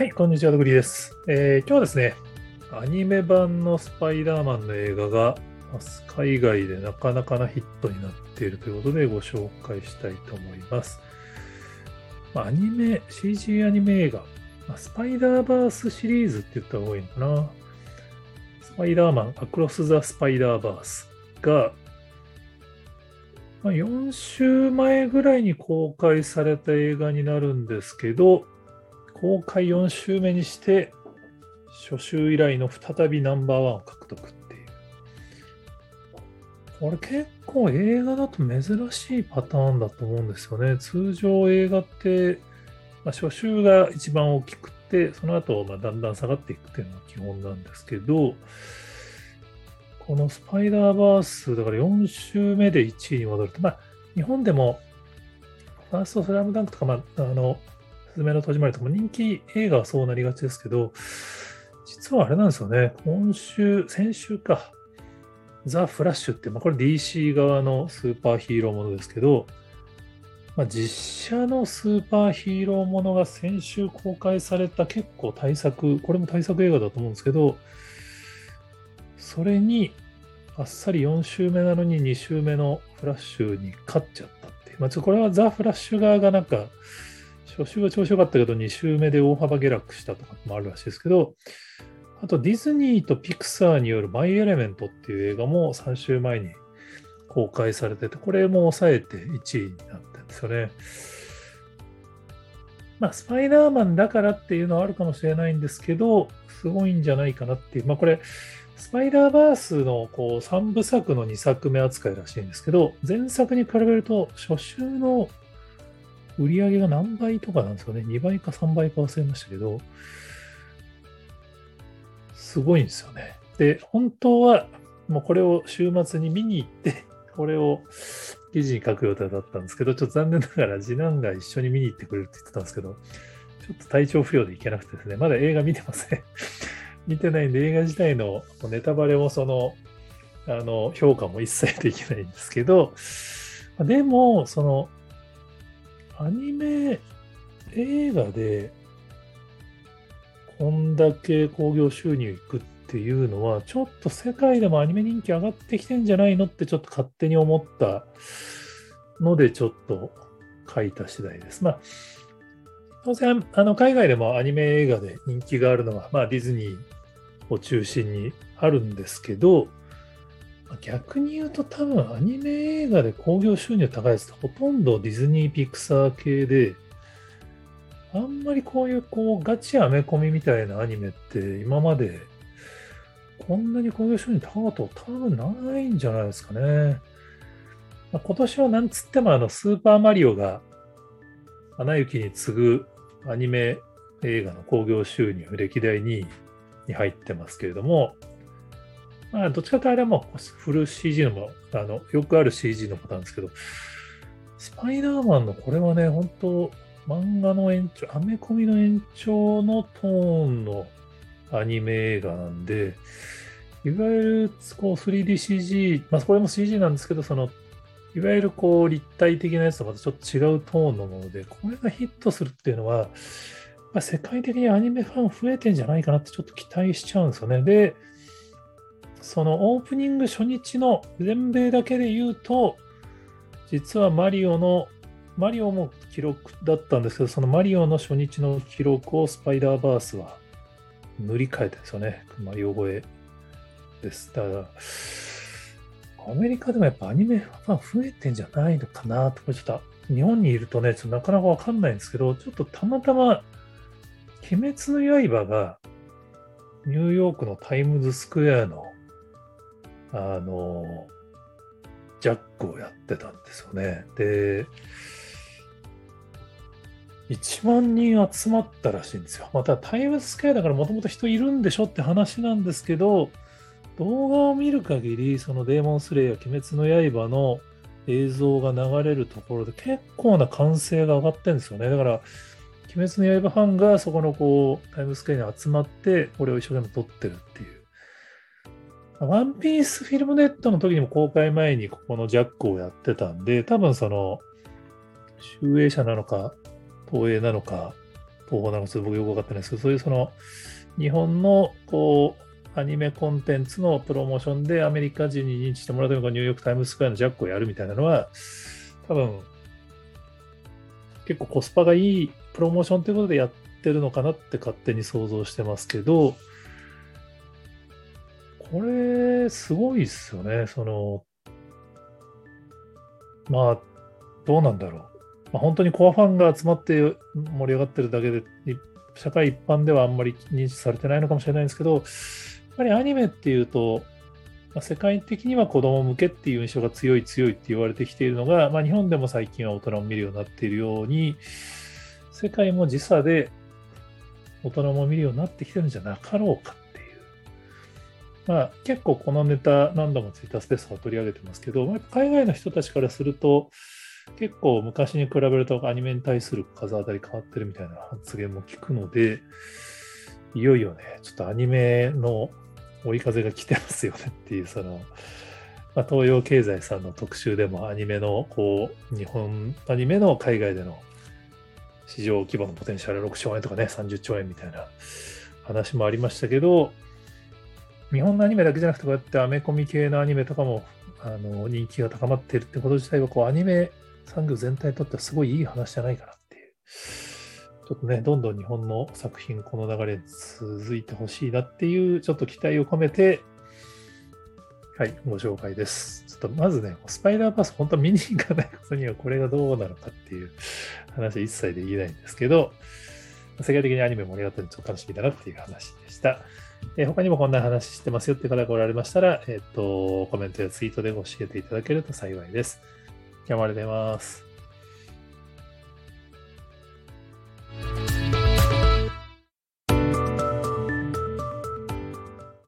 はい、こんにちは、ドグリです、えー今日はですね、アニメ版のスパイダーマンの映画が、海外でなかなかなヒットになっているということでご紹介したいと思います。アニメ、CG アニメ映画、スパイダーバースシリーズって言った方がいいのかな。スパイダーマン、アクロス・ザ・スパイダーバースが、4週前ぐらいに公開された映画になるんですけど、公開4週目にして、初週以来の再びナンバーワンを獲得っていう。これ結構映画だと珍しいパターンだと思うんですよね。通常映画って、まあ、初週が一番大きくて、その後まあだんだん下がっていくっていうのが基本なんですけど、このスパイダーバース、だから4週目で1位に戻ると、まあ、日本でも、ファーストスラムダンクとか、まあ、あの、すずめの戸締まりとかも人気映画はそうなりがちですけど、実はあれなんですよね、今週、先週か、ザ・フラッシュって、まあ、これ DC 側のスーパーヒーローものですけど、まあ、実写のスーパーヒーローものが先週公開された結構大作、これも大作映画だと思うんですけど、それにあっさり4週目なのに2週目のフラッシュに勝っちゃったっていう。まあ、ちょこれはザ・フラッシュ側がなんか、初週は調子良かったけど、2週目で大幅下落したとかもあるらしいですけど、あとディズニーとピクサーによるマイ・エレメントっていう映画も3週前に公開されてて、これも抑えて1位になってるんですよね。まあ、スパイダーマンだからっていうのはあるかもしれないんですけど、すごいんじゃないかなっていう。まあ、これ、スパイダーバースのこう3部作の2作目扱いらしいんですけど、前作に比べると初週の売り上げが何倍とかなんですかね。2倍か3倍か忘れましたけど、すごいんですよね。で、本当はもうこれを週末に見に行って、これを記事に書く予定だったんですけど、ちょっと残念ながら次男が一緒に見に行ってくれるって言ってたんですけど、ちょっと体調不良で行けなくてですね、まだ映画見てません。見てないんで映画自体のネタバレもその、あの、評価も一切できないんですけど、でも、その、アニメ映画で、こんだけ興行収入いくっていうのは、ちょっと世界でもアニメ人気上がってきてんじゃないのってちょっと勝手に思ったので、ちょっと書いた次第です。まあ、当然、あの海外でもアニメ映画で人気があるのは、まあ、ディズニーを中心にあるんですけど、逆に言うと多分アニメ映画で興行収入高いやつってほとんどディズニーピクサー系で、あんまりこういうこうガチアメコミみたいなアニメって今までこんなに興行収入高かったこと多分ないんじゃないですかね。まあ、今年はなんつってもあのスーパーマリオがアナ雪に次ぐアニメ映画の興行収入歴代2位に入ってますけれども、まあ、どっちかというとあれはもうフル CG のも、あの、よくある CG のパターンですけど、スパイダーマンのこれはね、本当漫画の延長、アメコミの延長のトーンのアニメ映画なんで、いわゆるこう 3DCG、まあ、これも CG なんですけど、その、いわゆるこう立体的なやつとまたちょっと違うトーンのもので、これがヒットするっていうのは、まあ、世界的にアニメファン増えてんじゃないかなってちょっと期待しちゃうんですよね。で、そのオープニング初日の全米だけで言うと、実はマリオの、マリオも記録だったんですけど、そのマリオの初日の記録をスパイダーバースは塗り替えてるんですよね。マリオ超えです。だから、アメリカでもやっぱアニメファン増えてんじゃないのかなと、ちょっと日本にいるとね、ちょっとなかなかわかんないんですけど、ちょっとたまたま、鬼滅の刃がニューヨークのタイムズスクエアのあの、ジャックをやってたんですよね。で、1万人集まったらしいんですよ。またタイムスクエアだからもともと人いるんでしょって話なんですけど、動画を見る限り、そのデーモンスレイヤー鬼滅の刃の映像が流れるところで結構な歓声が上がってるんですよね。だから、鬼滅の刃ファンがそこのこうタイムスクエアに集まって、これを一生懸命撮ってるっていう。ワンピースフィルムネットの時にも公開前にここのジャックをやってたんで、多分その、集英社なのか、東映なのか、方法なのか僕よく分かってないですけど、そういうその、日本のこう、アニメコンテンツのプロモーションでアメリカ人に認知してもらうというか、ニューヨークタイムズスクエアのジャックをやるみたいなのは、多分、結構コスパがいいプロモーションということでやってるのかなって勝手に想像してますけど、これ、すごいっすよね。その、まあ、どうなんだろう。まあ、本当にコアファンが集まって盛り上がってるだけで、社会一般ではあんまり認知されてないのかもしれないんですけど、やっぱりアニメっていうと、まあ、世界的には子供向けっていう印象が強い強いって言われてきているのが、まあ、日本でも最近は大人も見るようになっているように、世界も時差で大人も見るようになってきてるんじゃなかろうか。まあ結構このネタ何度もツイッタースペースは取り上げてますけど、まあ、海外の人たちからすると、結構昔に比べるとアニメに対する風当たり変わってるみたいな発言も聞くので、いよいよね、ちょっとアニメの追い風が来てますよねっていう、その、まあ、東洋経済さんの特集でもアニメの、こう、日本アニメの海外での市場規模のポテンシャル6兆円とかね、30兆円みたいな話もありましたけど、日本のアニメだけじゃなくて、こうやってアメコミ系のアニメとかもあの人気が高まっているってこと自体は、こうアニメ産業全体にとってはすごいいい話じゃないかなっていう。ちょっとね、どんどん日本の作品、この流れ続いてほしいなっていう、ちょっと期待を込めて、はい、ご紹介です。ちょっとまずね、スパイダーバース、本当は見に行かないことにはこれがどうなのかっていう話は一切できないんですけど、世界的にアニメ盛り上がったんでちょっと楽しみだなっていう話でした。えー、他にもこんな話してますよって方がおられましたら、えっ、ー、と、コメントやツイートで教えていただけると幸いです。今日もありがとうございます。